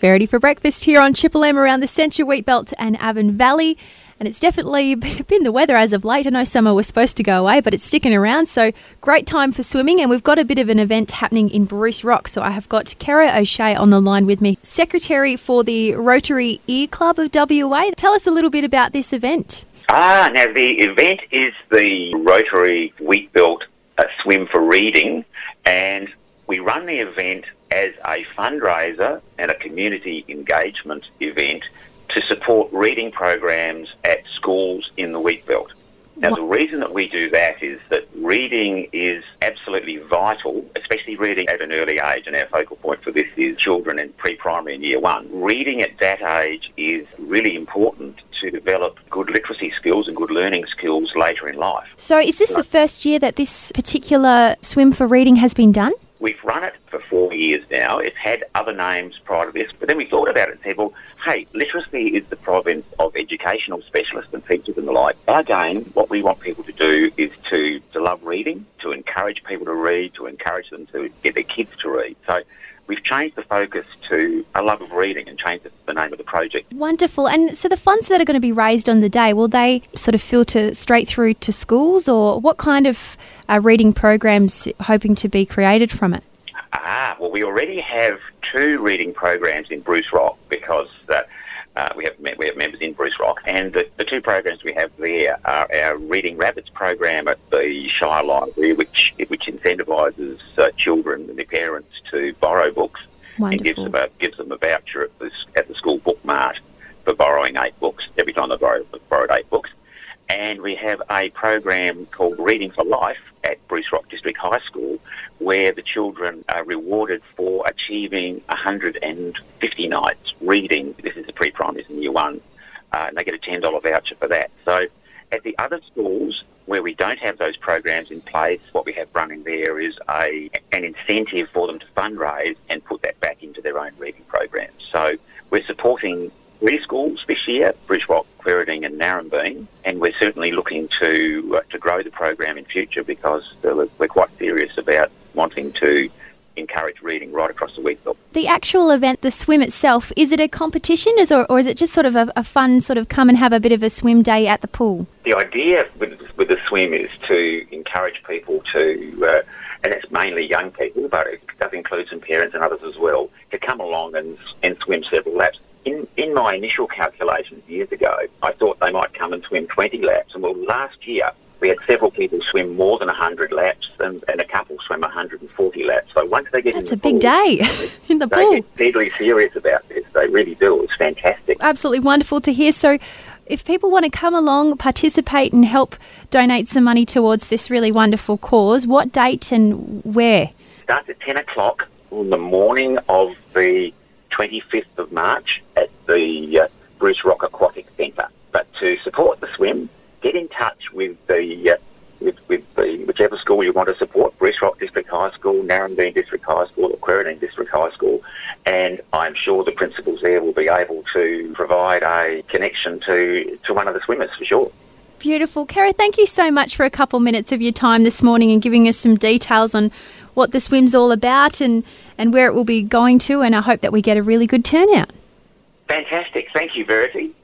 Verity for breakfast here on Triple M around the Central Wheat Belt and Avon Valley. And it's definitely been the weather as of late. I know summer was supposed to go away, but it's sticking around. So great time for swimming. And we've got a bit of an event happening in Bruce Rock. So I have got Kero O'Shea on the line with me, Secretary for the Rotary eClub of WA. Tell us a little bit about this event. Ah, now the event is the Rotary Wheat Belt uh, Swim for Reading. And we run the event as a fundraiser and a community engagement event to support reading programs at schools in the wheat belt. Now, the reason that we do that is that reading is absolutely vital, especially reading at an early age, and our focal point for this is children in pre primary and year one. Reading at that age is really important to develop good literacy skills and good learning skills later in life. So, is this the first year that this particular swim for reading has been done? For four years now. It's had other names prior to this, but then we thought about it and said, well, hey, literacy is the province of educational specialists and teachers and the like. But again, what we want people to do is to, to love reading, to encourage people to read, to encourage them to get their kids to read. So we've changed the focus to a love of reading and changed the name of the project. Wonderful. And so the funds that are going to be raised on the day, will they sort of filter straight through to schools or what kind of uh, reading programs hoping to be created from it? Well, we already have two reading programs in Bruce Rock because uh, uh, we have we have members in Bruce Rock, and the, the two programs we have there are our Reading Rabbits program at the Shire Library, which which incentivises uh, children and their parents to borrow books Wonderful. and gives them a gives them a voucher at the, at the school book mart for borrowing eight books every time they borrow, borrowed eight books. And we have a program called Reading for Life at Bruce Rock District High School, where the children are rewarded for achieving 150 nights reading. This is the pre-primaries in year one, uh, and they get a $10 voucher for that. So at the other schools where we don't have those programs in place, what we have running there is a an incentive for them to fundraise and put that back into their own reading programs. So we're supporting three schools this year, Rock, Quairading and Narembeen, and we're certainly looking to uh, to grow the program in future because we're quite serious about wanting to encourage reading right across the belt. The actual event, the swim itself, is it a competition is, or, or is it just sort of a, a, fun sort of come and have a bit of a swim day at the pool? The idea with, with the swim is to encourage people to, uh, and it's mainly young people, but it does include some parents and others as well, to come along and, and swim several laps in, my initial calculations years ago, I thought they might come and swim 20 laps. And well, last year we had several people swim more than 100 laps and, and a couple swim 140 laps. So once they get That's in a the big day in the they pool. get deadly serious about this. They really do. It's fantastic. Absolutely wonderful to hear. So, if people want to come along, participate, and help donate some money towards this really wonderful cause, what date and where? starts at 10 o'clock on the morning of the 25th of March the uh, Bruce Rock Aquatic Centre. But to support the swim, get in touch with the uh, with, with the whichever school you want to support, Bruce Rock District High School, Narembeen District High School, or Quairading District High School, and I'm sure the principals there will be able to provide a connection to, to one of the swimmers for sure. Beautiful. Kero, thank you so much for a couple minutes of your time this morning and giving us some details on what the swim's all about and, and where it will be going to. And I hope that we get a really good turnout. Fantastic. Thank you, Verity.